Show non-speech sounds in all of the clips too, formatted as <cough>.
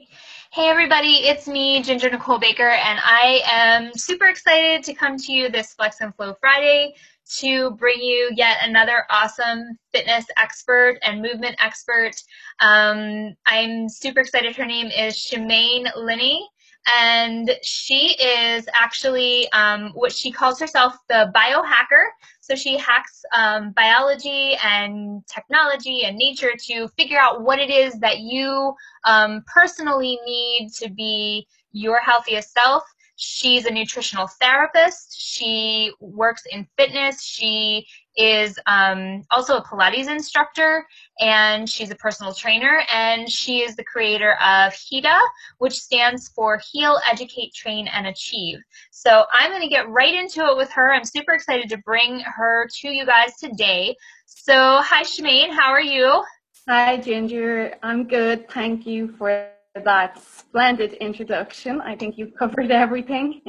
Hey everybody, it's me, Ginger Nicole Baker, and I am super excited to come to you this Flex and Flow Friday to bring you yet another awesome fitness expert and movement expert. Um, I'm super excited. Her name is Shemaine Linney, and she is actually um, what she calls herself the biohacker. So she hacks um, biology and technology and nature to figure out what it is that you um, personally need to be your healthiest self. She's a nutritional therapist. She works in fitness. She is um, also a Pilates instructor and she's a personal trainer. And she is the creator of HEDA, which stands for Heal, Educate, Train, and Achieve. So I'm going to get right into it with her. I'm super excited to bring her to you guys today. So, hi, Shemaine. How are you? Hi, Ginger. I'm good. Thank you for that splendid introduction. I think you've covered everything.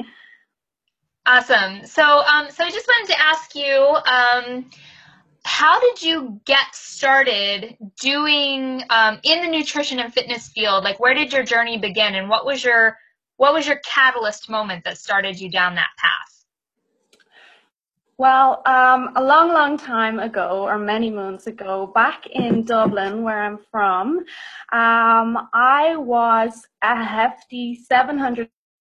Awesome. So, um, so I just wanted to ask you, um, how did you get started doing um, in the nutrition and fitness field? Like, where did your journey begin, and what was your what was your catalyst moment that started you down that path? Well, um, a long, long time ago, or many moons ago, back in Dublin, where I'm from, um, I was a hefty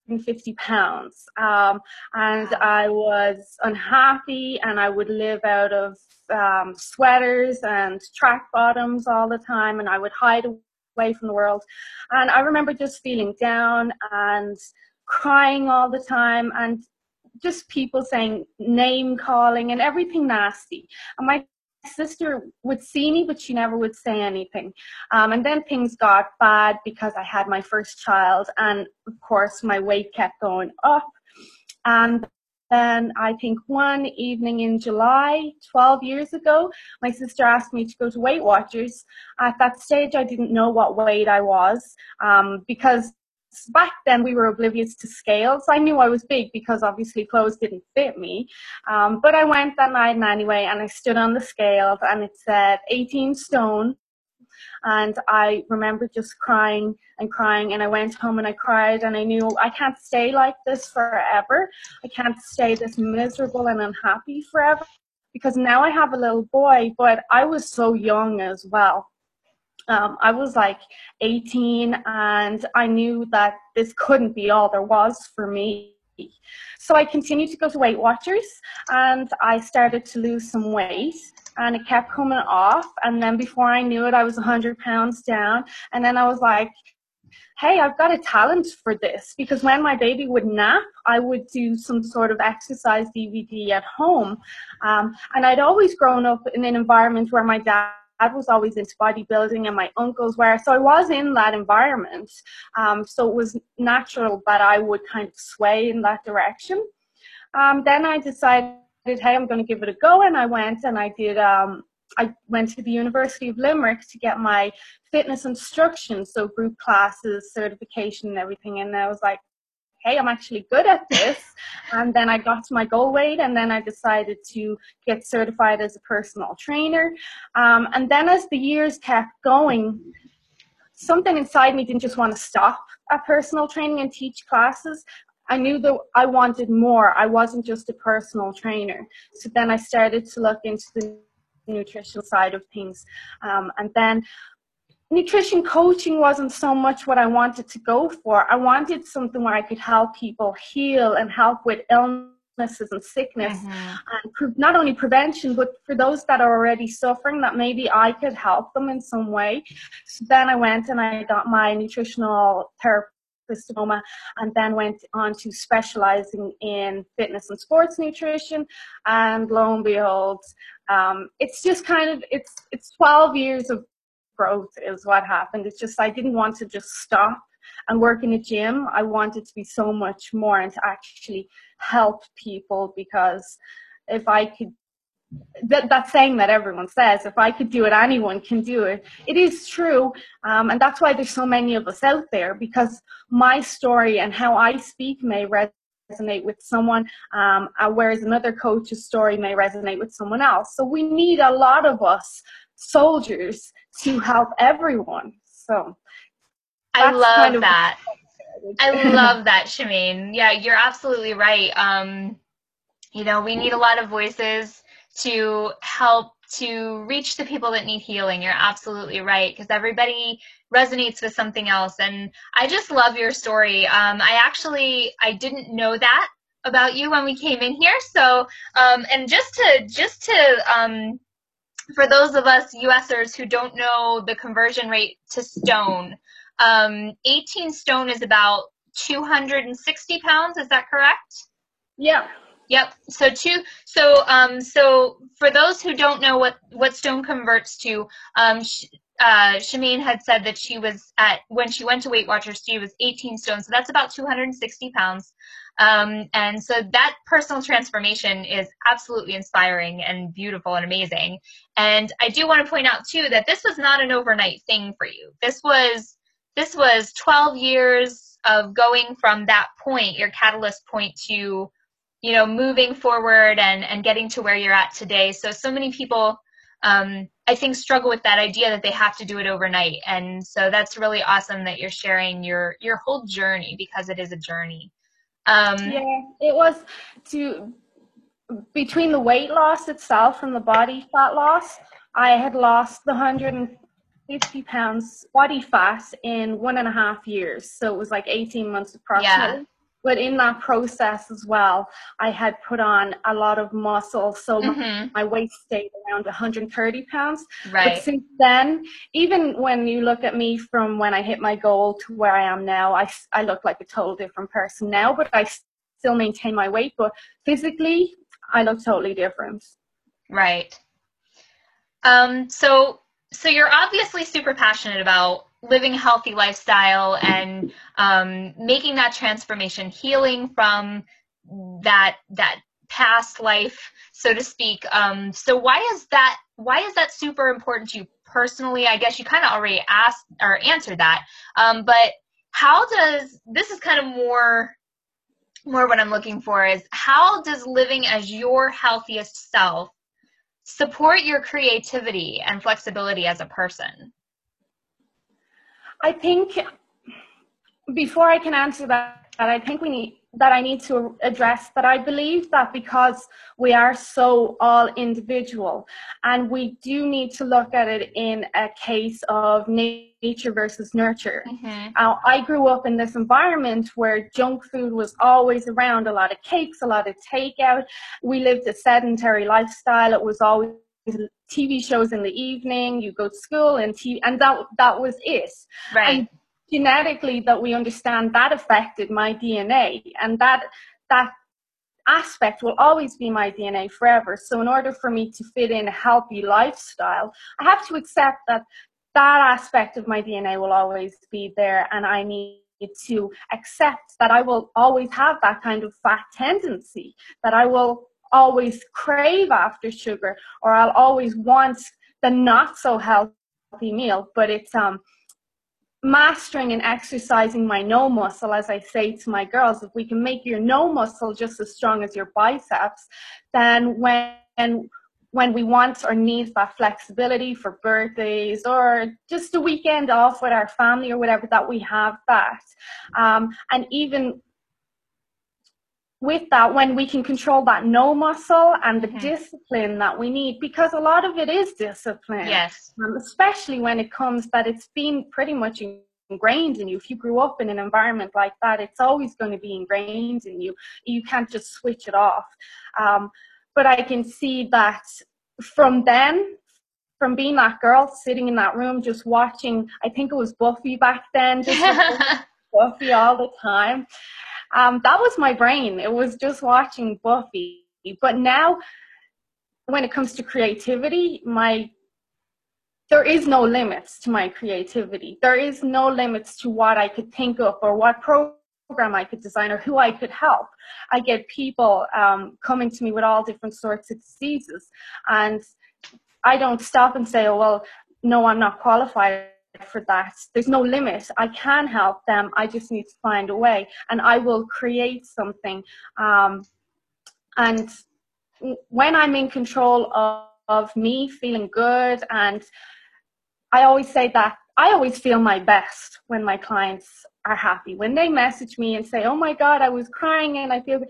750 pounds. Um, and I was unhappy, and I would live out of um, sweaters and track bottoms all the time, and I would hide away from the world. And I remember just feeling down and crying all the time and just people saying name calling and everything nasty. And my sister would see me, but she never would say anything. Um, and then things got bad because I had my first child, and of course, my weight kept going up. And then I think one evening in July, 12 years ago, my sister asked me to go to Weight Watchers. At that stage, I didn't know what weight I was um, because back then we were oblivious to scales. I knew I was big because obviously clothes didn't fit me. Um, but I went that night anyway and I stood on the scales and it said 18 stone. And I remember just crying and crying and I went home and I cried and I knew I can't stay like this forever. I can't stay this miserable and unhappy forever because now I have a little boy, but I was so young as well um, I was like 18 and I knew that this couldn't be all there was for me. So I continued to go to Weight Watchers and I started to lose some weight and it kept coming off. And then before I knew it, I was 100 pounds down. And then I was like, hey, I've got a talent for this because when my baby would nap, I would do some sort of exercise DVD at home. Um, and I'd always grown up in an environment where my dad dad was always into bodybuilding and my uncles were. So I was in that environment. Um, so it was natural that I would kind of sway in that direction. Um, then I decided, hey, I'm going to give it a go. And I went and I did, um, I went to the University of Limerick to get my fitness instruction, so group classes, certification, and everything. And I was like, hey, I'm actually good at this. <laughs> And then I got to my goal weight, and then I decided to get certified as a personal trainer. Um, and then as the years kept going, something inside me didn't just want to stop at personal training and teach classes. I knew that I wanted more. I wasn't just a personal trainer. So then I started to look into the nutritional side of things. Um, and then nutrition coaching wasn't so much what I wanted to go for. I wanted something where I could help people heal and help with illnesses and sickness mm-hmm. and pre- not only prevention, but for those that are already suffering, that maybe I could help them in some way. So then I went and I got my nutritional therapist diploma and then went on to specializing in fitness and sports nutrition and lo and behold um, it's just kind of it's it's 12 years of growth is what happened. It's just I didn't want to just stop and work in a gym. I wanted to be so much more and to actually help people because if I could that, that saying that everyone says, if I could do it, anyone can do it. It is true. Um, and that's why there's so many of us out there because my story and how I speak may resonate with someone, um, uh, whereas another coach's story may resonate with someone else. So we need a lot of us soldiers to help everyone. So I love kind of that. I love <laughs> that, Shemaine. Yeah, you're absolutely right. Um, you know, we need a lot of voices to help to reach the people that need healing. You're absolutely right because everybody resonates with something else. And I just love your story. Um, I actually I didn't know that about you when we came in here. So um, and just to just to um, for those of us USers who don't know the conversion rate to stone, um, 18 stone is about 260 pounds. Is that correct? Yeah. Yep. So two. So um. So for those who don't know what what stone converts to, um, sh- uh, Shemaine had said that she was at when she went to Weight Watchers, she was 18 stone. So that's about 260 pounds. Um, and so that personal transformation is absolutely inspiring and beautiful and amazing. And I do want to point out too that this was not an overnight thing for you. This was this was 12 years of going from that point, your catalyst point to you know moving forward and and getting to where you're at today so so many people um, i think struggle with that idea that they have to do it overnight. And so that's really awesome that you're sharing your your whole journey because it is a journey. Um, yeah it was to between the weight loss itself and the body fat loss i had lost the 150 pounds body fat in one and a half years. So it was like 18 months approximately. yeah but in that process as well, I had put on a lot of muscle. So mm-hmm. my, my, weight stayed around 130 pounds. Right. But since then, even when you look at me from when I hit my goal to where I am now, I, I look like a total different person now, but I still maintain my weight. But physically, I look totally different. Right. Um, so, so you're obviously super passionate about living a healthy lifestyle and um, making that transformation, healing from that that past life, so to speak. Um, so why is that? Why is that super important to you personally? I guess you kind of already asked or answered that. Um, but how does this is kind of more more what I'm looking for is how does living as your healthiest self support your creativity and flexibility as a person? I think before I can answer that, I think we need that I need to address that I believe that because we are so all individual and we do need to look at it in a case of nature versus nurture. Mm-hmm. Uh, I grew up in this environment where junk food was always around, a lot of cakes, a lot of takeout. We lived a sedentary lifestyle. It was always TV shows in the evening, you go to school and TV, and that that was it. Right. And genetically, that we understand that affected my DNA, and that that aspect will always be my DNA forever. So in order for me to fit in a healthy lifestyle, I have to accept that that aspect of my DNA will always be there, and I need to accept that I will always have that kind of fat tendency, that I will always crave after sugar or I'll always want the not so healthy meal, but it's um mastering and exercising my no muscle, as I say to my girls, if we can make your no muscle just as strong as your biceps, then when when we want or need that flexibility for birthdays or just a weekend off with our family or whatever, that we have that. Um, and even with that when we can control that no muscle and the mm-hmm. discipline that we need because a lot of it is discipline. Yes. Um, especially when it comes that it's been pretty much ingrained in you. If you grew up in an environment like that it's always going to be ingrained in you. You can't just switch it off. Um, but i can see that from then from being that girl sitting in that room just watching i think it was buffy back then just <laughs> buffy all the time um, that was my brain. It was just watching Buffy. But now, when it comes to creativity, my there is no limits to my creativity. There is no limits to what I could think of or what program I could design or who I could help. I get people um, coming to me with all different sorts of diseases, and I don't stop and say, "Oh well, no, I'm not qualified." For that. There's no limit. I can help them. I just need to find a way, and I will create something. Um, and when I'm in control of, of me feeling good, and I always say that I always feel my best when my clients are happy. When they message me and say, Oh my God, I was crying and I feel good,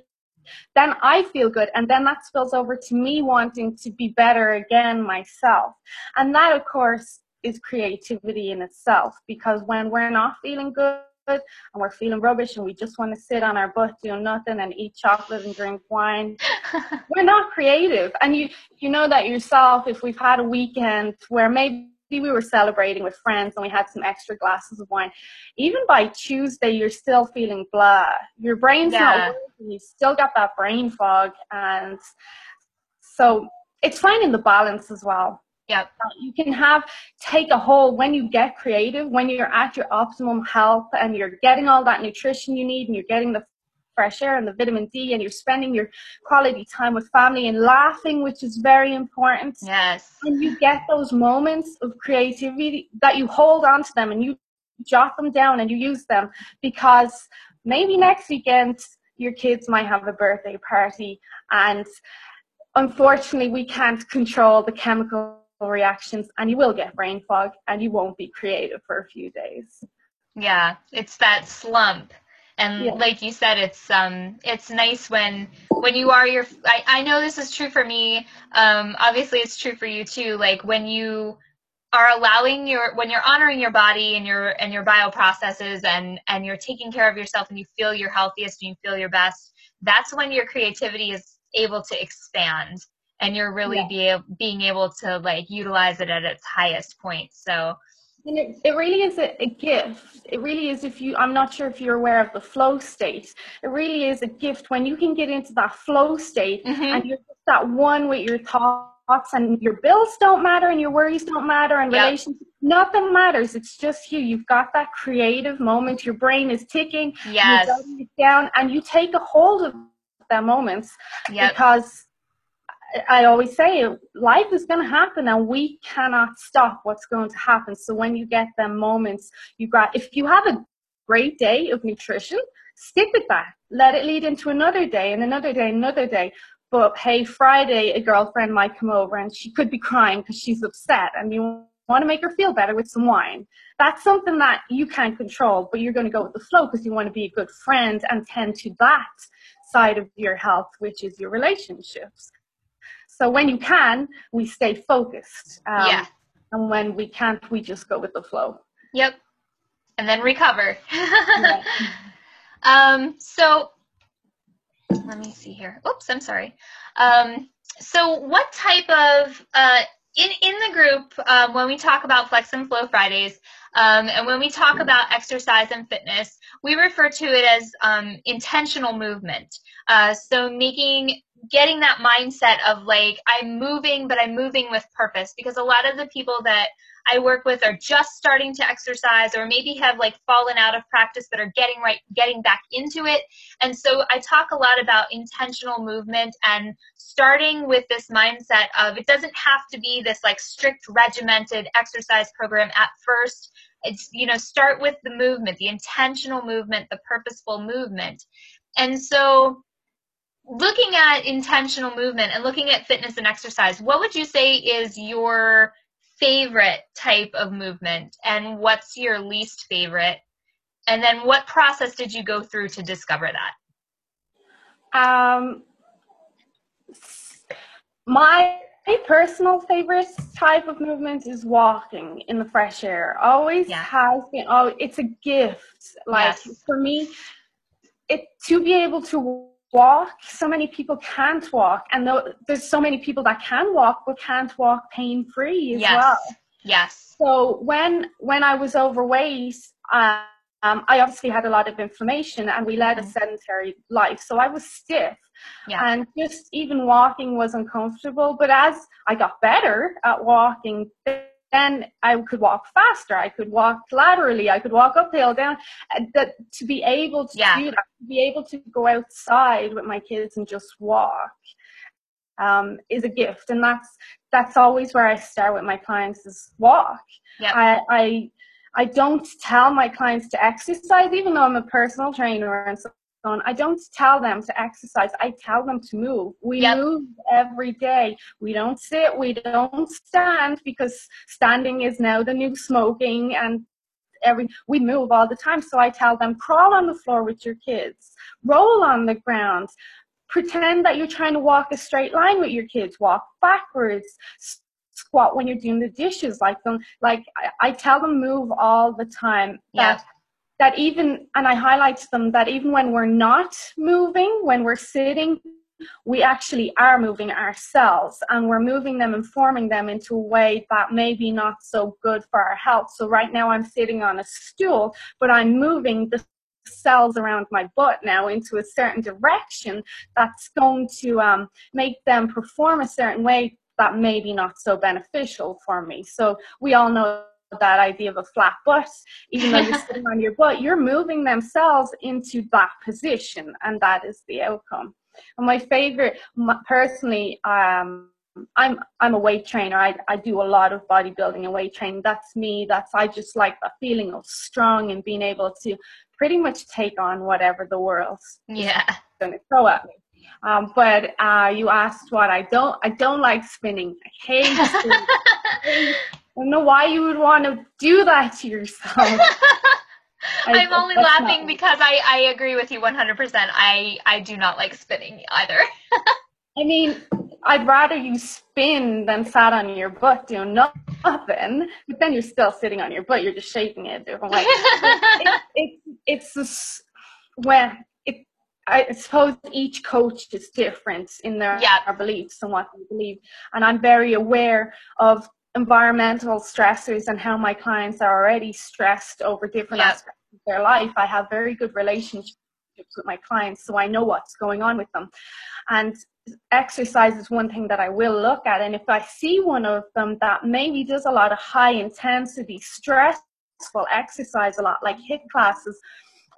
then I feel good. And then that spills over to me wanting to be better again myself. And that, of course, is creativity in itself because when we're not feeling good, and we're feeling rubbish and we just want to sit on our butt doing nothing and eat chocolate and drink wine <laughs> we're not creative. And you you know that yourself if we've had a weekend where maybe we were celebrating with friends and we had some extra glasses of wine even by tuesday you're still feeling blah. Your brain's yeah. not working you still got that brain fog and so it's finding the balance as well Yep. Uh, you can have take a whole when you get creative, when you're at your optimum health and you're getting all that nutrition you need and you're getting the fresh air and the vitamin D and you're spending your quality time with family and laughing, which is very important. Yes. And you get those moments of creativity that you hold on to them and you jot them down and you use them because maybe next weekend your kids might have a birthday party and unfortunately we can't control the chemical reactions and you will get brain fog and you won't be creative for a few days. Yeah, it's that slump. And yeah. like you said, it's um it's nice when when you are your I, I know this is true for me. Um obviously it's true for you too. Like when you are allowing your when you're honoring your body and your and your bioprocesses and and you're taking care of yourself and you feel your healthiest and you feel your best, that's when your creativity is able to expand and you're really yeah. be, being able to like utilize it at its highest point so and it, it really is a, a, gift it really is if you i'm not sure if you're aware of the flow state it really is a gift when you can get into that flow state mm-hmm. and you're just that one with your thoughts and your bills don't matter and your worries don't matter and yep. relationships nothing matters it's just you you've got that creative moment your brain is ticking yes. you're down and you take a hold of that moments yep. because I always say life is going to happen and we cannot stop what's going to happen. So when you get them moments, you got, if you have a great day of nutrition, stick with that. Let it lead into another day and another day, another day. But hey, Friday, a girlfriend might come over and she could be crying because she's upset and you want to make her feel better with some wine. That's something that you can't control, but you're going to go with the flow because you want to be a good friend and tend to that side of your health, which is your relationships. So when you can, we stay focused. Um, yeah. And when we can't, we just go with the flow. Yep. And then recover. <laughs> yeah. um, so let me see here. Oops, I'm sorry. Um, so what type of uh, in in the group um, when we talk about Flex and Flow Fridays, um, and when we talk about exercise and fitness, we refer to it as um, intentional movement. Uh, so making getting that mindset of like I'm moving, but I'm moving with purpose because a lot of the people that I work with are just starting to exercise or maybe have like fallen out of practice but are getting right getting back into it. And so I talk a lot about intentional movement and starting with this mindset of it doesn't have to be this like strict regimented exercise program at first. It's you know start with the movement, the intentional movement, the purposeful movement. And so looking at intentional movement and looking at fitness and exercise, what would you say is your favorite type of movement and what's your least favorite? And then what process did you go through to discover that? Um, my personal favorite type of movement is walking in the fresh air. Always yeah. has been. Oh, it's a gift. Like yes. for me, it to be able to walk so many people can't walk and there's so many people that can walk but can't walk pain free as yes. well yes so when when i was overweight um, i obviously had a lot of inflammation and we led a mm-hmm. sedentary life so i was stiff yeah. and just even walking was uncomfortable but as i got better at walking then I could walk faster. I could walk laterally. I could walk uphill, down. That to be able to yeah. do that, to be able to go outside with my kids and just walk, um, is a gift, and that's that's always where I start with my clients is walk. Yep. I, I I don't tell my clients to exercise, even though I'm a personal trainer and so on. I don't tell them to exercise. I tell them to move. We Yep. move every day. We don't sit. We don't stand because standing is now the new smoking and every we move all the time. So I tell them crawl on the floor with your kids, roll on the ground, pretend that you're trying to walk a straight line with your kids, walk backwards, squat when you're doing the dishes like them like I, I tell them move all the time Yeah. That even and i highlight to them that even when we're not moving when we're sitting we actually are moving ourselves and we're moving them and forming them into a way that may be not so good for our health. So right now i'm sitting on a stool but i'm moving the cells around my butt now into a certain direction that's going to um, make them perform a certain way that may be not so beneficial for me. So we all know that idea of a flat butt even though you're <laughs> sitting on your butt, you're moving themselves into that position, and that is the outcome. And my favorite, personally, um, I'm I'm a weight trainer. I I do a lot of bodybuilding and weight training. That's me. That's I just like that feeling of strong and being able to pretty much take on whatever the world's Yeah. going to throw at me. Um, but uh, you asked what I don't. I don't like spinning. I hate spinning. <laughs> I don't know why you would want to do that to yourself. <laughs> I- I'm only that's not laughing because I, I agree with you 100%. I, I do not like spinning either. <laughs> I mean, I'd rather you spin than sat on your butt doing nothing, but then you're still sitting on your butt. You're just shaking it different way. <laughs> it, it, it's this, when it, I suppose each coach is different in their, Yeah. their beliefs and what they believe. And I'm very aware of environmental stressors and how my clients are already stressed over different Yeah. aspects of their life. I have very good relationships with my clients, so I know what's going on with them. And exercise is one thing that I will look at. And if I see one of them that maybe does a lot of high intensity, stressful exercise, a lot like HIIT classes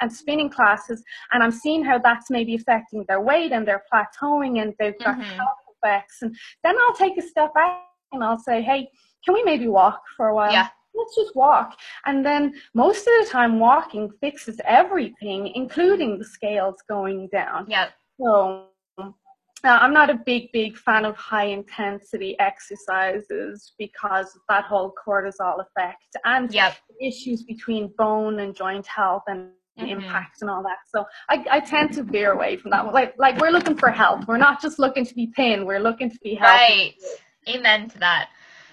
and spinning classes, and I'm seeing how that's maybe affecting their weight and they're plateauing and they've got Mhm. health effects, and then I'll take a step back and I'll say, hey, can we maybe walk for a while? Yeah. Let's just walk. And then most of the time, walking fixes everything, including the scales going down. Yeah. So now I'm not a big, big fan of high intensity exercises because of that whole cortisol effect and Yep. issues between bone and joint health and Mhm. impact and all that. So I, I tend to veer away from that. Like like we're looking for health. We're not just looking to be thin. We're looking to be healthy. Right. Amen to that.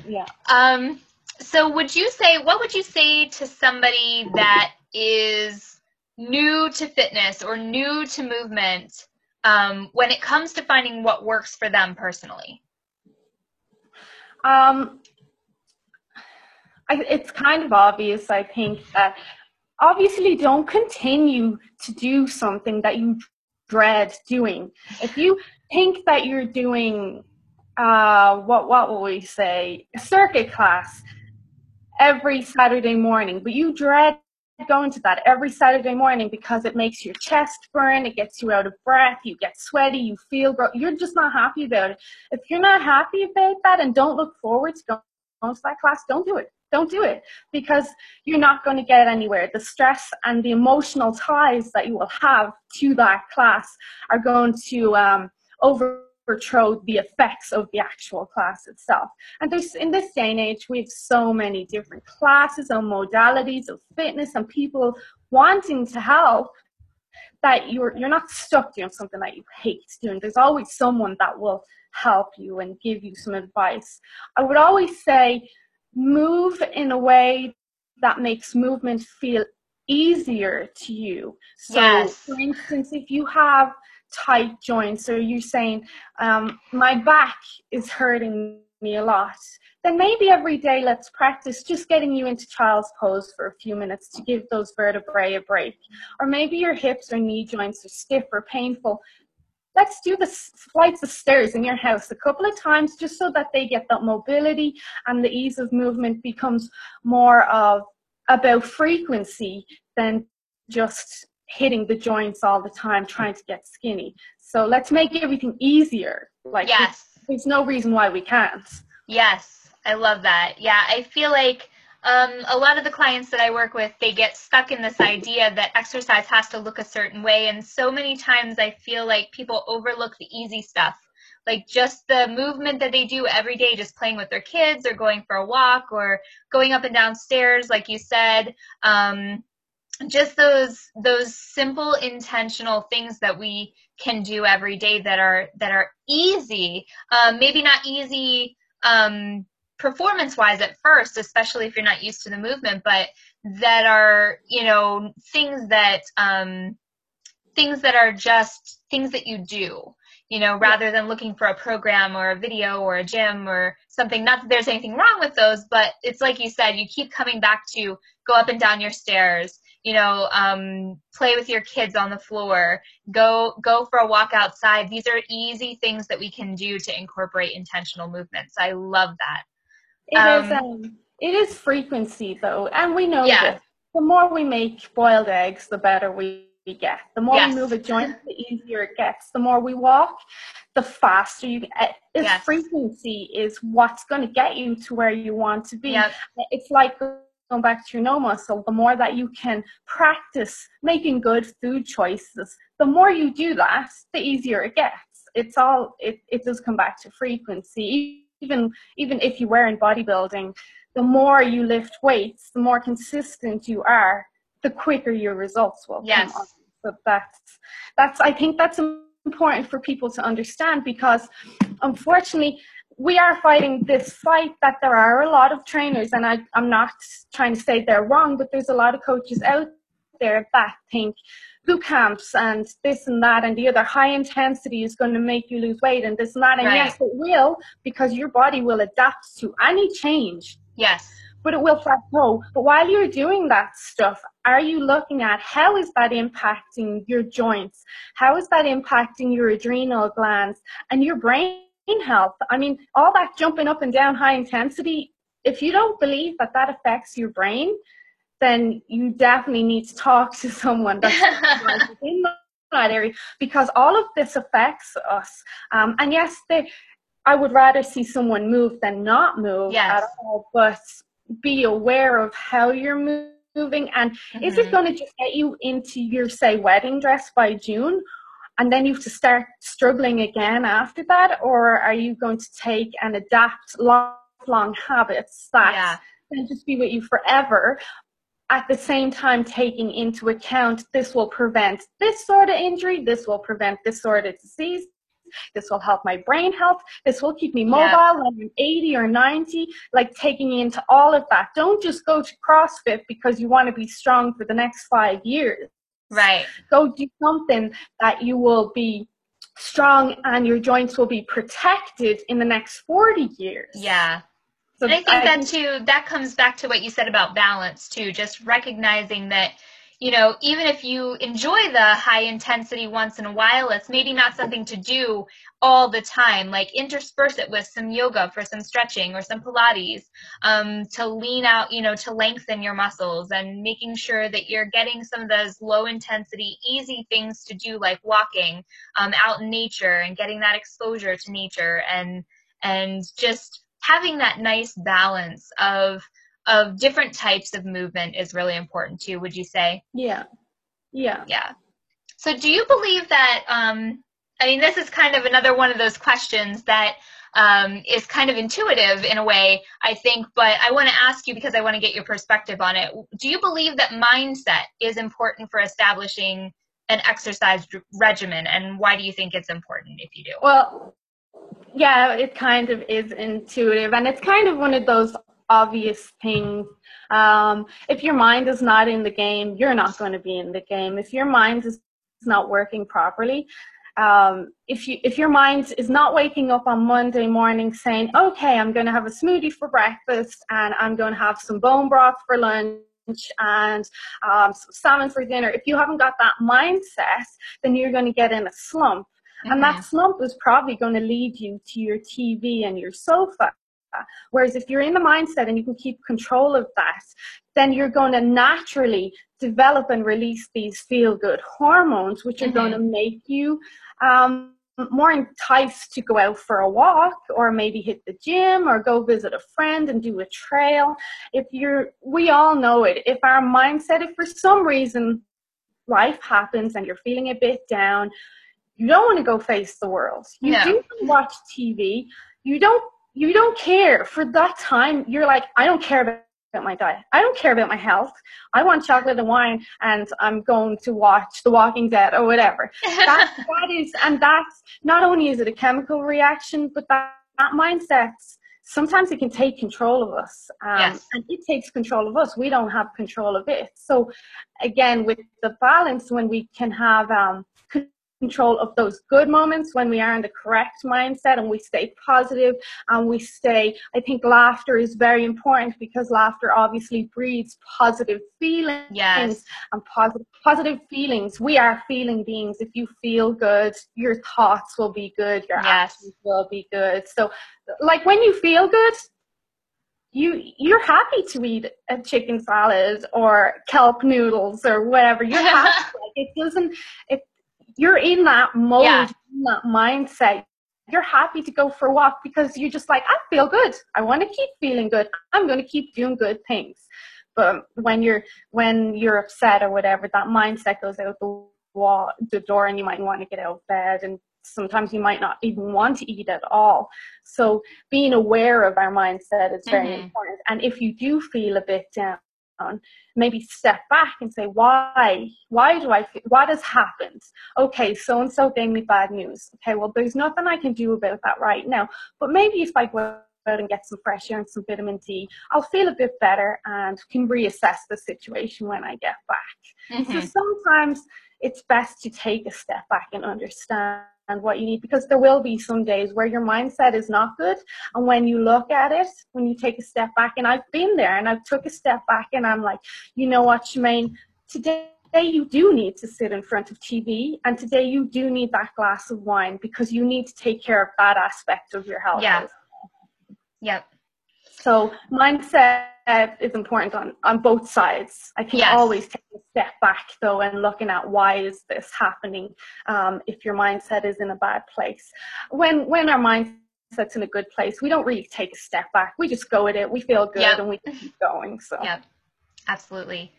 Yeah. Um, so would you say, what would you say to somebody that is new to fitness or new to movement um, when it comes to finding what works for them personally? Um, I, it's kind of obvious, I think, that obviously don't continue to do something that you dread doing. If you think that you're doing, uh, what what will we say, circuit class every Saturday morning, but you dread going to that every Saturday morning because it makes your chest burn, it gets you out of breath, you get sweaty, you feel you're just not happy about it. If you're not happy about that and don't look forward to going to that class, don't do it. Don't do it because you're not going to get anywhere. The stress and the emotional ties that you will have to that class are going to um, overthrow the effects of the actual class itself. And there's in this day and age, we have so many different classes and modalities of fitness and people wanting to help that you're you're not stuck doing something that you hate doing. There's always someone that will help you and give you some advice. I would always say move in a way that makes movement feel easier to you. So, Yes. for instance, if you have tight joints. Or you're saying, um, my back is hurting me a lot, then maybe every day let's practice just getting you into child's pose for a few minutes to give those vertebrae a break. Or maybe your hips or knee joints are stiff or painful. Let's do the flights of stairs in your house a couple of times just so that they get that mobility and the ease of movement becomes more of about frequency than just hitting the joints all the time trying to get skinny so let's make everything easier like Yes. there's no reason why we can't Yes, I love that. Yeah, I feel like um, a lot of the clients that I work with, they get stuck in this idea that exercise has to look a certain way. And so many times I feel like people overlook the easy stuff, like just the movement that they do every day, just playing with their kids or going for a walk or going up and down stairs, like you said. Um, just those those simple intentional things that we can do every day that are that are easy um, maybe not easy um, performance wise at first, especially if you're not used to the movement, but that are, you know, things that, um, things that are just things that you do, you know, rather than looking for a program or a video or a gym or something. Not that there's anything wrong with those, but it's like you said, you keep coming back to go up and down your stairs, you know, um, play with your kids on the floor, go go for a walk outside. These are easy things that we can do to incorporate intentional movements. I love that. It um, is, um, it is frequency though, and we know yeah. that the more we make boiled eggs, the better we get. The more yes. we move a joint, the easier it gets. The more we walk, the faster you get. This yes. frequency is what's going to get you to where you want to be. Yep. It's like going back to your no muscle, the more that you can practice making good food choices, the more you do that, the easier it gets. It's all, it, it does come back to frequency even even if you were in bodybuilding, the more you lift weights, the more consistent you are, the quicker your results will yes. come. So that's that's I think that's important for people to understand because unfortunately we are fighting this fight that there are a lot of trainers and I, I'm not trying to say they're wrong, but there's a lot of coaches out there that think boot camps and this and that and the other high intensity is going to make you lose weight and this and that. And right. yes it will because your body will adapt to any change. Yes. But it will plateau. But while you're doing that stuff are you looking at how is that impacting your joints? How is that impacting your adrenal glands and your brain health i mean all that jumping up and down high intensity if you don't believe that that affects your brain then you definitely need to talk to someone that's <laughs> in that area because all of this affects us. Um, and yes, they, I would rather see someone move than not move yes. at all, but be aware of how you're moving. And mm-hmm. is it mm-hmm. going to just get you into your, say, wedding dress by June? And then you have to start struggling again after that? Or are you going to take and adapt lifelong habits that yeah. can just be with you forever? at the same time taking into account this will prevent this sort of injury, this will prevent this sort of disease, this will help my brain health, this will keep me mobile yeah. when I'm 80 or 90, like taking into all of that. Don't just go to CrossFit because you want to be strong for the next five years. Right. Go do something that you will be strong and your joints will be protected in the next 40 years. Yeah. So and I think I that too, that comes back to what you said about balance too, just recognizing that, you know, even if you enjoy the high intensity once in a while, it's maybe not something to do all the time. Like intersperse it with some yoga for some stretching or some Pilates um, to lean out, you know, to lengthen your muscles and making sure that you're getting some of those low intensity, easy things to do like walking um, out in nature and getting that exposure to nature and and just having that nice balance of of different types of movement is really important too would you say yeah yeah yeah so do you believe that um i mean this is kind of another one of those questions that um, is kind of intuitive in a way, I think, but I want to ask you because I want to get your perspective on it. Do you believe that mindset is important for establishing an exercise regimen, and why do you think it's important if you do? Well, yeah, it kind of is intuitive, and it's kind of one of those obvious things. Um, if your mind is not in the game, you're not going to be in the game. If your mind is not working properly, um, if you if your mind is not waking up on Monday morning saying, "Okay, I'm going to have a smoothie for breakfast and I'm going to have some bone broth for lunch." and um, salmon for dinner. If you haven't got that mindset, then you're going to get in a slump. Mm-hmm. And that mm-hmm. slump is probably going to lead you to your TV and your sofa. Whereas if you're in the mindset and you can keep control of that, then you're going to naturally develop and release these feel good hormones, which are mm-hmm. going to make you um, more enticed to go out for a walk or maybe hit the gym or go visit a friend and do a trail. If you're, we all know it. If our mindset, if for some reason life happens and you're feeling a bit down, you don't want to go face the world. You No. do watch TV. You don't, you don't care for that time. You're like, I don't care about my diet. I don't care about my health. I want chocolate and wine and I'm going to watch The Walking Dead or whatever. That, <laughs> that is, and that's not only is it a chemical reaction, but that, that mindset, sometimes it can take control of us. Um, Yes. And it takes control of us. We don't have control of it. So again, with the balance, when we can have um, control of those good moments when we are in the correct mindset and we stay positive and we stay i think laughter is very important because laughter obviously breeds positive feelings yes. and positive positive feelings we are feeling beings if you feel good your thoughts will be good your Yes. actions will be good so like when you feel good you you're happy to eat a chicken salad or kelp noodles or whatever you're happy like it doesn't it you're in that mode Yeah. in that mindset. You're happy to go for a walk because you're just like i feel good. I want to keep feeling good. I'm going to keep doing good things. But when you're when you're upset or whatever that mindset goes out the wall the door and you might want to get out of bed and sometimes you might not even want to eat at all. So being aware of our mindset is very Mhm. important. And if you do feel a bit down maybe step back and say why? Why do i feel, what has happened okay so and so gave me bad news. Okay well there's nothing i can do about that right now. But maybe if i go out and get some fresh air and some vitamin d i'll feel a bit better and can reassess the situation when i get back. So Mhm. sometimes it's best to take a step back and understand what you need because there will be some days where your mindset is not good and when you look at it when you take a step back and i've been there and i've took a step back and i'm like you know what Shemaine, today you do need to sit in front of tv and today you do need that glass of wine because you need to take care of that aspect of your health Yeah. Yep. So mindset is important on, on both sides. I think Yes. always take a step back though and looking at why is this happening um, if your mindset is in a bad place. When when our mindset's in a good place, we don't really take a step back. We just go with it. We feel good Yep. and we keep going. So Yep, absolutely.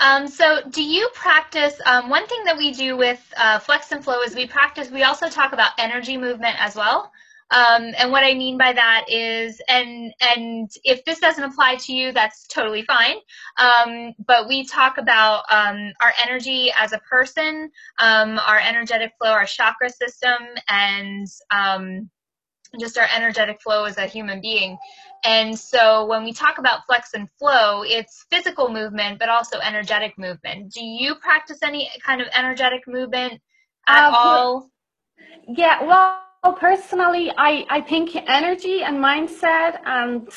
Um, so, do you practice? Um, one thing that we do with uh, Flex and Flow is we practice. We also talk about energy movement as well. Um, and what I mean by that is, and and if this doesn't apply to you, that's totally fine. Um, but we talk about um, our energy as a person, um, our energetic flow, our chakra system, and um, just our energetic flow as a human being. And so when we talk about flex and flow, it's physical movement, but also energetic movement. Do you practice any kind of energetic movement at Uh, all? Yeah, well, personally, I, I think energy and mindset and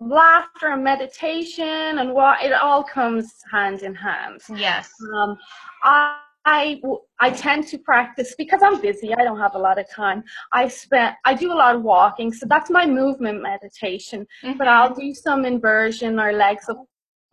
laughter and meditation and what it all comes hand in hand. Yes. Um, I, I, I tend to practice because I'm busy. I don't have a lot of time. I spent, I do a lot of walking, so that's my movement meditation. But I'll do some inversion or legs up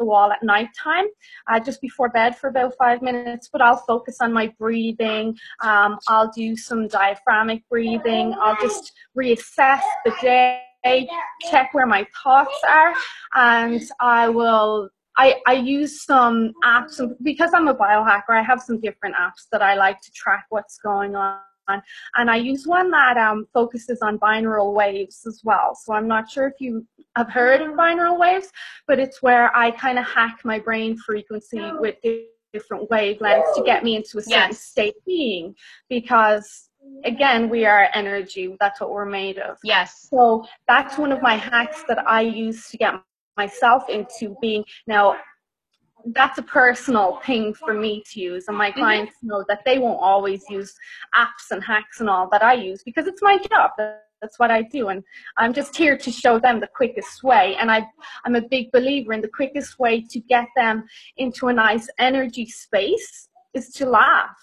the wall at nighttime, uh, just before bed for about five minutes. But I'll focus on my breathing. Um, I'll do some diaphragmic breathing. I'll just reassess the day, check where my thoughts are, and I will I, I use some apps because I'm a biohacker, I have some different apps that I like to track what's going on. And I use one that um, focuses on binaural waves as well. So I'm not sure if you have heard of binaural waves, but it's where I kind of hack my brain frequency with different wavelengths to get me into a certain Yes. state of being. Because again, we are energy. That's what we're made of. Yes. So that's one of my hacks that I use to get myself into being now that's a personal thing for me to use and my Mhm. clients know that they won't always use apps and hacks and all that I use because it's my job that's what I do and I'm just here to show them the quickest way and I I'm a big believer in the quickest way to get them into a nice energy space is to laugh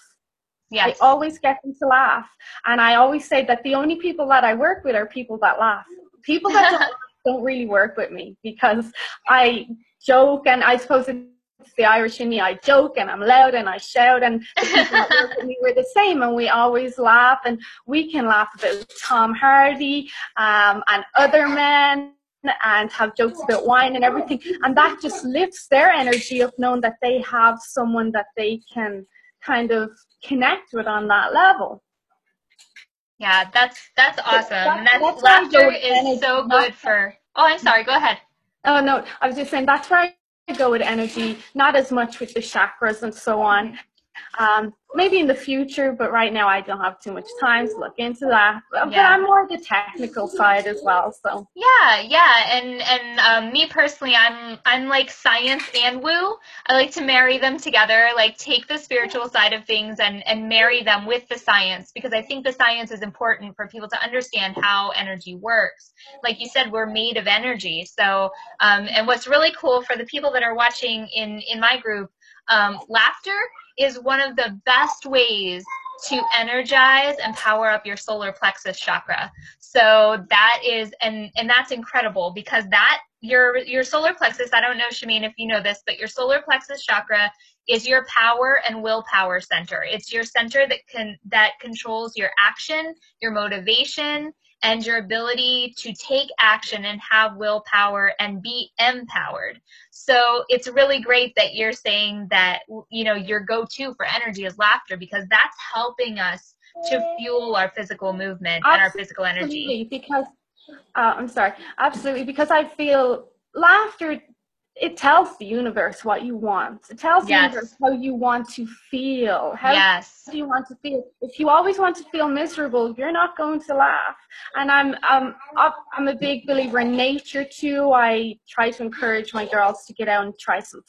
Yes. I always get them to laugh. And I always say that the only people that I work with are people that laugh. People that don't, <laughs> don't really work with me because I joke and I suppose it's the Irish in me. I joke and I'm loud and I shout, and the people that work with me were the same, and we always laugh, and we can laugh about Tom Hardy um, and other men. And have jokes about wine and everything, and that just lifts their energy of knowing that they have someone that they can kind of connect with on that level. Yeah, that's that's awesome. That, that's, that's laughter is so good for. Oh, I'm sorry. Go ahead. Oh no, I was just saying that's where I go with energy, not as much with the chakras and so on. Um, maybe in the future, but right now I don't have too much time to look into that. But yeah. I'm more the technical side as well. So yeah, yeah, and and um, me personally, I'm I'm like science and woo. I like to marry them together, like take the spiritual side of things and and marry them with the science because I think the science is important for people to understand how energy works. Like you said, we're made of energy. So um, and what's really cool for the people that are watching in in my group, um, laughter is one of the best ways to energize and power up your solar plexus chakra. So that is and and that's incredible because that your your solar plexus, I don't know Shameen if you know this, but your solar plexus chakra is your power and willpower center. It's your center that can that controls your action, your motivation, and your ability to take action and have willpower and be empowered. So it's really great that you're saying that, you know, your go to for energy is laughter because that's helping us to fuel our physical movement absolutely, and our physical energy. Because, uh, I'm sorry, absolutely, because I feel laughter it tells the universe what you want. It tells yes. the universe how you want to feel. How yes. do you want to feel? If you always want to feel miserable, you're not going to laugh. And I'm um I'm a big believer in nature too. I try to encourage my girls to get out and try some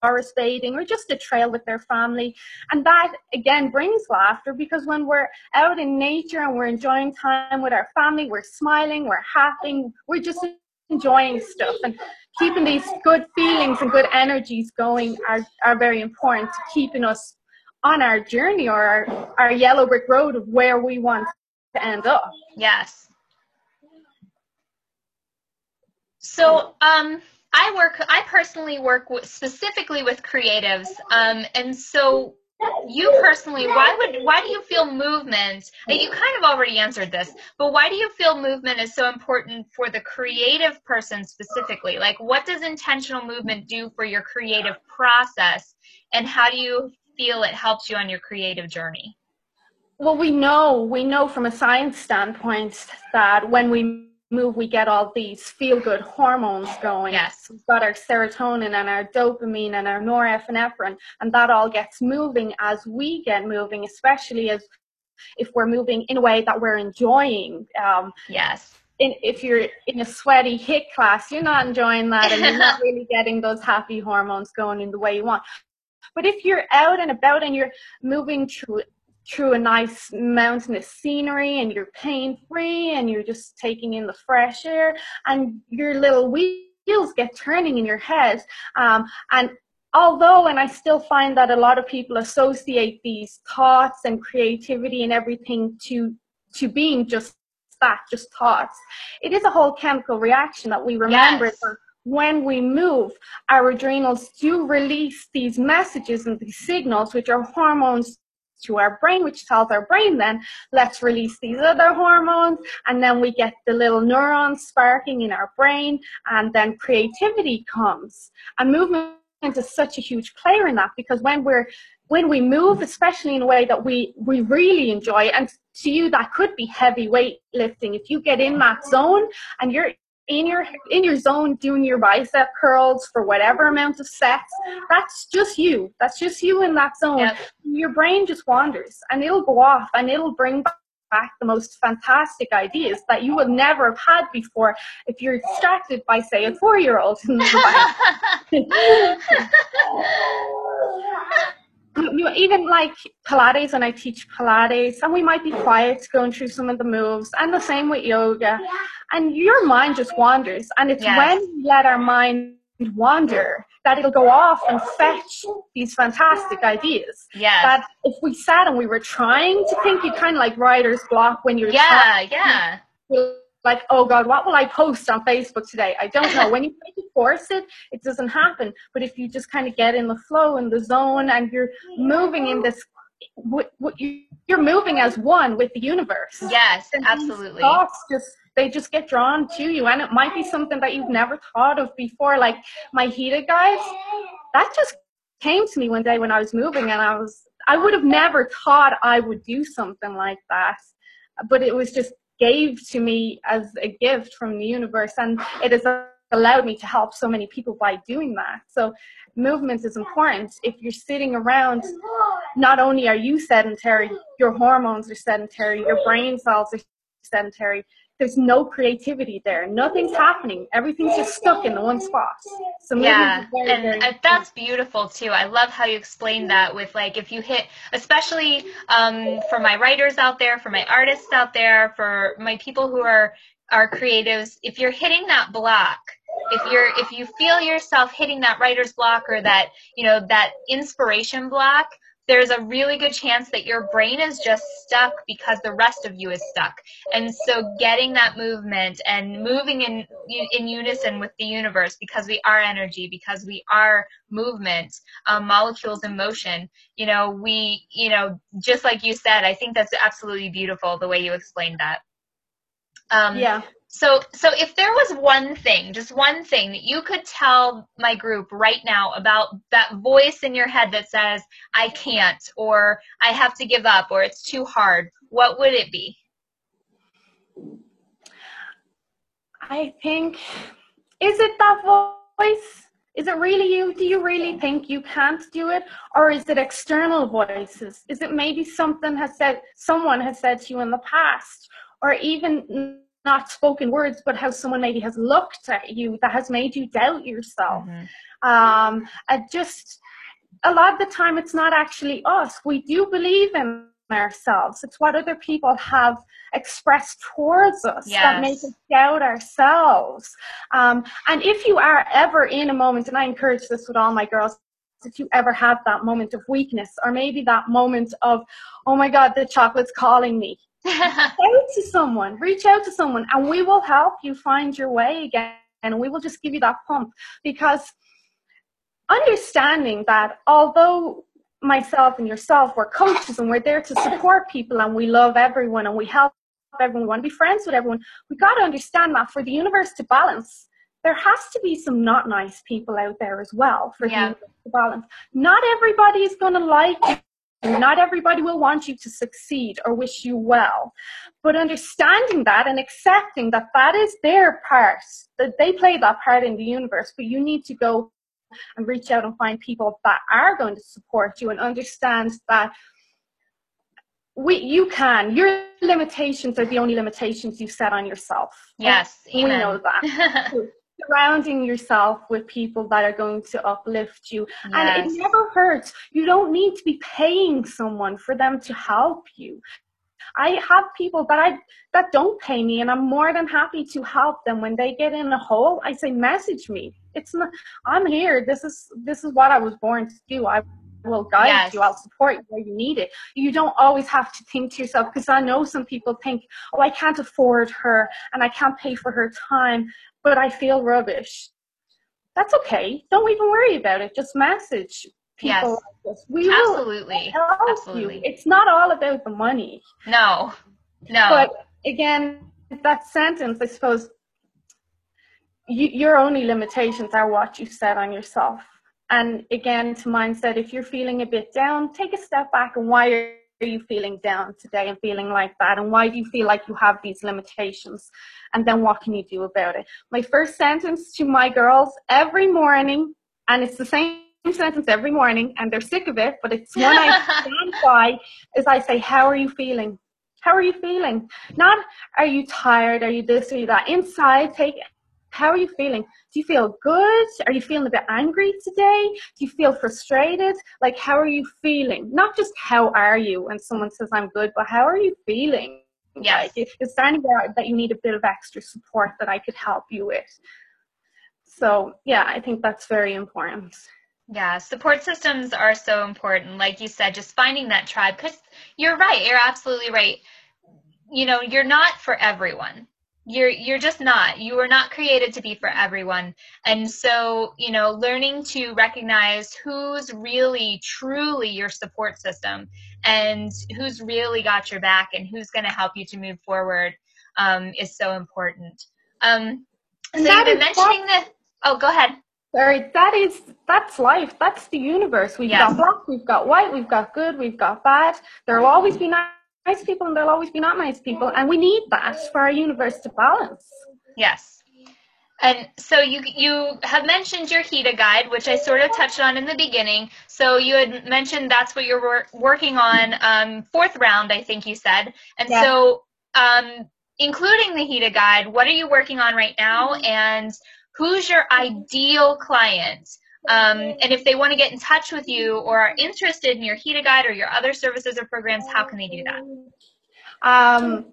forest bathing or just a trail with their family. And that again brings laughter because when we're out in nature and we're enjoying time with our family, we're smiling, we're happy, we're just enjoying stuff and keeping these good feelings and good energies going are, are very important to keeping us on our journey or our, our yellow brick road of where we want to end up. Yes. So, um, I work, I personally work with, specifically with creatives. Um, and so you personally, why would why do you feel movement? You kind of already answered this, but why do you feel movement is so important for the creative person specifically? Like, what does intentional movement do for your creative process, and how do you feel it helps you on your creative journey? Well, we know we know from a science standpoint that when we move, we get all these feel good hormones going. Yes. We've got our serotonin and our dopamine and our norepinephrine, and that all gets moving as we get moving, especially as if we're moving in a way that we're enjoying. Um, yes. In, if you're in a sweaty HIIT class, you're not enjoying that and you're not <laughs> really getting those happy hormones going in the way you want. But if you're out and about and you're moving through through a nice mountainous scenery and you're pain free and you're just taking in the fresh air and your little wheels get turning in your head. Um, and although, and I still find that a lot of people associate these thoughts and creativity and everything to, to being just that, just thoughts, it is a whole chemical reaction that we remember yes. when we move, our adrenals do release these messages and these signals, which are hormones to our brain, which tells our brain then, let's release these other hormones. And then we get the little neurons sparking in our brain, and then creativity comes. And movement is such a huge player in that because when we're when we move, especially in a way that we, we really enjoy, and to you that could be heavy weight lifting. If you get in that zone and you're in your in your zone doing your bicep curls for whatever amount of sets that's just you. That's just you in that zone. Yep. your brain just wanders and it'll go off and it'll bring back the most fantastic ideas that you would never have had before if you're distracted by say a four year old you know, even like Pilates, and I teach Pilates, and we might be quiet going through some of the moves, and the same with yoga, and your mind just wanders, and it's yes. when we let our mind wander that it'll go off and fetch these fantastic ideas. Yeah. That if we sat and we were trying to think, you kind of like writer's block when you're yeah, yeah. Like, oh God, what will I post on Facebook today? I don't know. when you try to force it, it doesn't happen. But if you just kind of get in the flow in the zone and you're moving in this what, what you, you're moving as one with the universe. Yes, absolutely. Thoughts just they just get drawn to you, and it might be something that you've never thought of before. Like my HIITA guys, that just came to me one day when I was moving, and I was I would have never thought I would do something like that, but it was just gave to me as a gift from the universe, and it has allowed me to help so many people by doing that. So movement is important. If you're sitting around, not only are you sedentary, your hormones are sedentary, your brain cells are sedentary, there's no creativity there. Nothing's happening. Everything's just stuck in the one spot. So yeah, very, and very that's beautiful too. I love how you explain that with like if you hit, especially um, for my writers out there, for my artists out there, for my people who are are creatives. If you're hitting that block, if you're if you feel yourself hitting that writer's block or that you know that inspiration block there's a really good chance that your brain is just stuck because the rest of you is stuck. And so getting that movement and moving in in unison with the universe because we are energy, because we are movement, um, molecules in motion, you know, we, you know, just like you said, I think that's absolutely beautiful the way you explained that. Um, yeah. So, so if there was one thing, just one thing that you could tell my group right now about that voice in your head that says, I can't, or I have to give up, or it's too hard, what would it be? I think, is it that voice? Is it really you? Do you really think you can't do it? Or is it external voices? Is it maybe something has said, someone has said to you in the past? Or even not spoken words, but how someone maybe has looked at you that has made you doubt yourself. Mm-hmm. Um, and just a lot of the time, it's not actually us. We do believe in ourselves. It's what other people have expressed towards us yes. that makes us doubt ourselves. Um, and if you are ever in a moment, and I encourage this with all my girls, if you ever have that moment of weakness, or maybe that moment of, oh my God, the chocolate's calling me to someone, reach out to someone, and we will help you find your way again. And we will just give you that pump because understanding that although myself and yourself we're coaches and we're there to support people and we love everyone and we help everyone, we want to be friends with everyone, we got to understand that for the universe to balance, there has to be some not nice people out there as well for yeah. the universe to balance. Not everybody is going to like not everybody will want you to succeed or wish you well. But understanding that and accepting that that is their part, that they play that part in the universe, but you need to go and reach out and find people that are going to support you and understand that we you can. Your limitations are the only limitations you set on yourself. Yes we know that <laughs> surrounding yourself with people that are going to uplift you. Yes. And it never hurts. You don't need to be paying someone for them to help you. I have people that I that don't pay me and I'm more than happy to help them when they get in a hole. I say message me. It's not I'm here. This is this is what I was born to do. I will guide yes. you. I'll support you where you need it. You don't always have to think to yourself because I know some people think, oh, I can't afford her and I can't pay for her time but I feel rubbish. That's okay. Don't even worry about it. Just message people yes. We Absolutely. help Absolutely. you. It's not all about the money. No. No. But again, that sentence, I suppose, you, your only limitations are what you set on yourself. And again, to mindset, if you're feeling a bit down, take a step back and why are you feeling down today and feeling like that? And why do you feel like you have these limitations? And then what can you do about it? My first sentence to my girls every morning, and it's the same sentence every morning, and they're sick of it, but it's one I <laughs> stand by, is I say, How are you feeling? How are you feeling? Not, Are you tired? Are you this? Are you that? Inside, take how are you feeling? Do you feel good? Are you feeling a bit angry today? Do you feel frustrated? Like, how are you feeling? Not just how are you when someone says I'm good, but how are you feeling? Yeah, Like, it's starting out that you need a bit of extra support that I could help you with. So, yeah, I think that's very important. Yeah, support systems are so important. Like you said, just finding that tribe, because you're right, you're absolutely right. You know, you're not for everyone you're you're just not you were not created to be for everyone and so you know learning to recognize who's really truly your support system and who's really got your back and who's going to help you to move forward um, is so important um, so you've been mentioning that oh go ahead Sorry, that is that's life. That's the universe. We've yes. got black, we've got white, we've got good, we've got bad. There'll always be nice nice people and there'll always be not nice people and we need that for our universe to balance yes and so you you have mentioned your HIDA guide, which I sort of touched on in the beginning. So you had mentioned that's what you're wor- working on, um, fourth round, I think you said. And yeah. so, um, including the HIDA guide, what are you working on right now, and who's your ideal client? Um, and if they want to get in touch with you or are interested in your HIDA guide or your other services or programs, how can they do that? Um,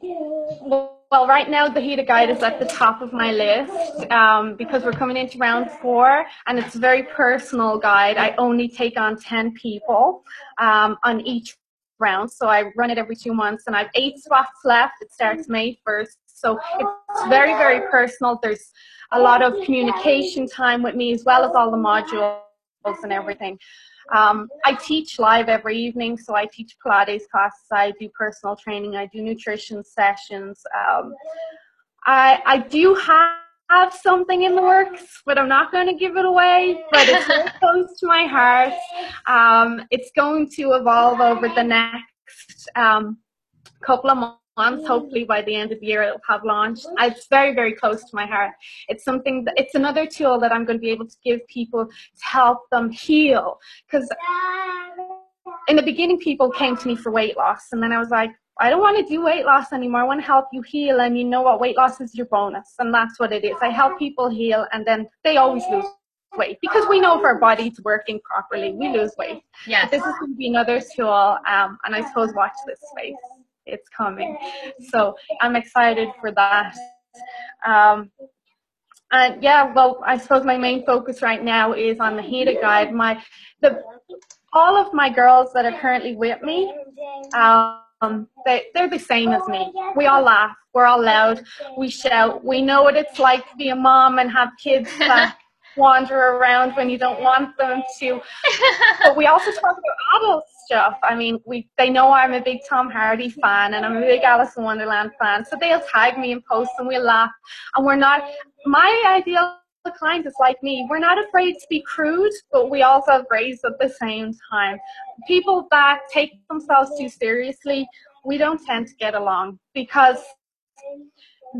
well, right now the HIDA guide is at the top of my list um, because we're coming into round four and it's a very personal guide. I only take on 10 people um, on each round. So I run it every two months and I have eight spots left. It starts May 1st. So it's very, very personal. There's a lot of communication time with me as well as all the modules and everything. Um, I teach live every evening, so I teach Pilates classes, I do personal training, I do nutrition sessions. Um, I, I do have have something in the works, but I'm not going to give it away. But it's very <laughs> close to my heart. Um, it's going to evolve over the next um, couple of months months. Hopefully by the end of the year it'll have launched. It's very, very close to my heart. It's something that it's another tool that I'm going to be able to give people to help them heal. Because in the beginning people came to me for weight loss and then I was like, I don't want to do weight loss anymore. I want to help you heal and you know what weight loss is your bonus and that's what it is. I help people heal and then they always lose weight because we know if our body's working properly, we lose weight. Yes. But this is going to be another tool um, and I suppose watch this space it's coming. So I'm excited for that. Um, and yeah, well, I suppose my main focus right now is on the HIDA guide. My the all of my girls that are currently with me, um, they they're the same as me. We all laugh, we're all loud, we shout. We know what it's like to be a mom and have kids wander around when you don't want them to. <laughs> but we also talk about adult stuff. I mean, we they know I'm a big Tom Hardy fan and I'm a big Alice in Wonderland fan, so they'll tag me in posts and we'll laugh. And we're not. My ideal client is like me. We're not afraid to be crude, but we also have grace at the same time. People that take themselves too seriously, we don't tend to get along because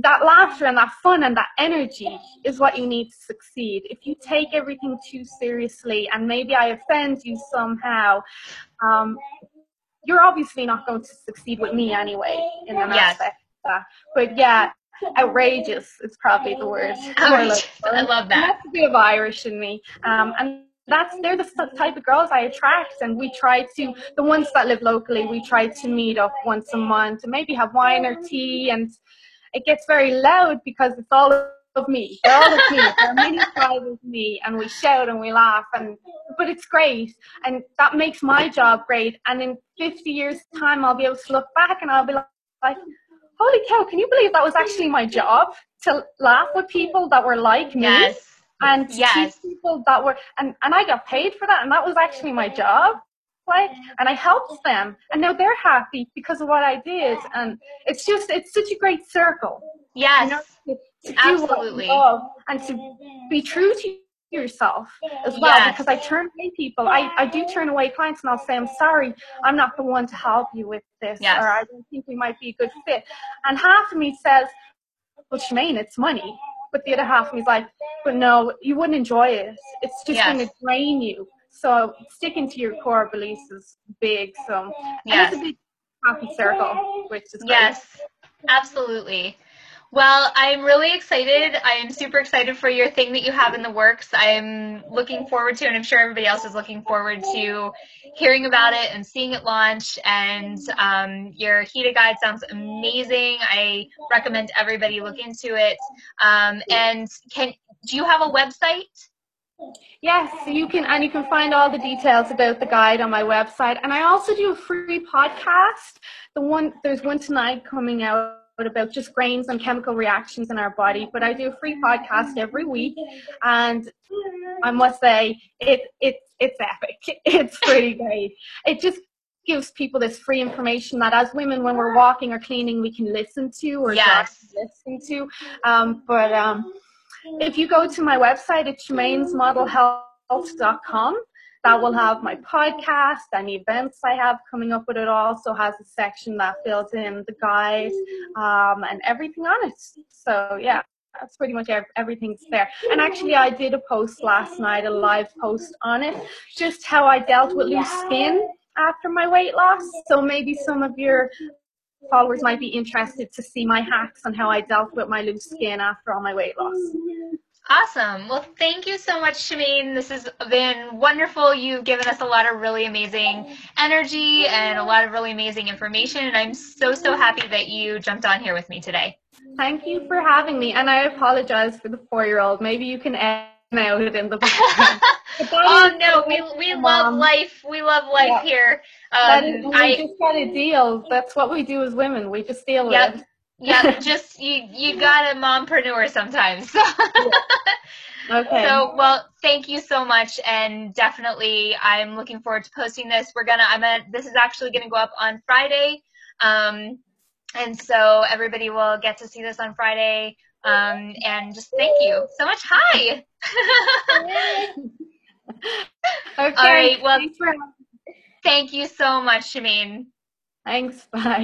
that laughter and that fun and that energy is what you need to succeed. If you take everything too seriously and maybe I offend you somehow, um, you're obviously not going to succeed with me anyway in an yes. aspect of that. But yeah, outrageous is probably the word. <laughs> Outrageous. I love that. That's a bit of Irish in me. Um, and that's they're the type of girls I attract, and we try to the ones that live locally. We try to meet up once a month and maybe have wine or tea and it gets very loud because it's all of me. They're all of me. There are many sides of me, and we shout and we laugh, and but it's great, and that makes my job great. And in 50 years' time, I'll be able to look back and I'll be like, "Holy cow! Can you believe that was actually my job to laugh with people that were like me?" Yes. And yes. people that were, and, and I got paid for that, and that was actually my job like and I helped them and now they're happy because of what I did and it's just it's such a great circle. Yes. You know, to, to Absolutely. And to be true to yourself as well yes. because I turn away people. I, I do turn away clients and I'll say, I'm sorry, I'm not the one to help you with this yes. or I don't think we might be a good fit. And half of me says, Well Shemaine, it's money. But the other half of me is like, but no, you wouldn't enjoy it. It's just yes. going to drain you. So sticking to your core beliefs is big. So yes. it's a big happy circle, which is great. Yes, absolutely. Well, I'm really excited. I am super excited for your thing that you have in the works. I'm looking forward to, and I'm sure everybody else is looking forward to hearing about it and seeing it launch. And um, your HIDA guide sounds amazing. I recommend everybody look into it. Um, and can do you have a website? Yes, you can, and you can find all the details about the guide on my website. And I also do a free podcast. The one there's one tonight coming out about just grains and chemical reactions in our body. But I do a free podcast every week, and I must say it it it's epic. <laughs> It's pretty great. It just gives people this free information that as women, when we're walking or cleaning, we can listen to or yes. listen to. Um, but um, if you go to my website, it's Shamaine'sModelHealth.com that will have my podcast, any events I have coming up, but it also has a section that fills in the guide um, and everything on it. So yeah, that's pretty much everything's there. And actually, I did a post last night, a live post on it, just how I dealt with loose skin after my weight loss. So maybe some of your followers might be interested to see my hacks on how I dealt with my loose skin after all my weight loss. Awesome. Well, thank you so much, Shamaine. This has been wonderful. You've given us a lot of really amazing energy and a lot of really amazing information. And I'm so, so happy that you jumped on here with me today. Thank you for having me. And I apologize for the four year old. Maybe you can edit it in the <laughs> oh no, we we love life. We love life yeah. here. Um, is, we I, just got a deal. That's what we do as women. We just deal yep. with it yeah, <laughs> just you you got a mompreneur sometimes. <laughs> okay. So well, thank you so much, and definitely I'm looking forward to posting this. We're gonna I'm gonna this is actually gonna go up on Friday, um, and so everybody will get to see this on Friday. Um, and just thank you so much. Hi. <laughs> okay. All right. Well, thank you so much, Shamaine. Thanks. Bye.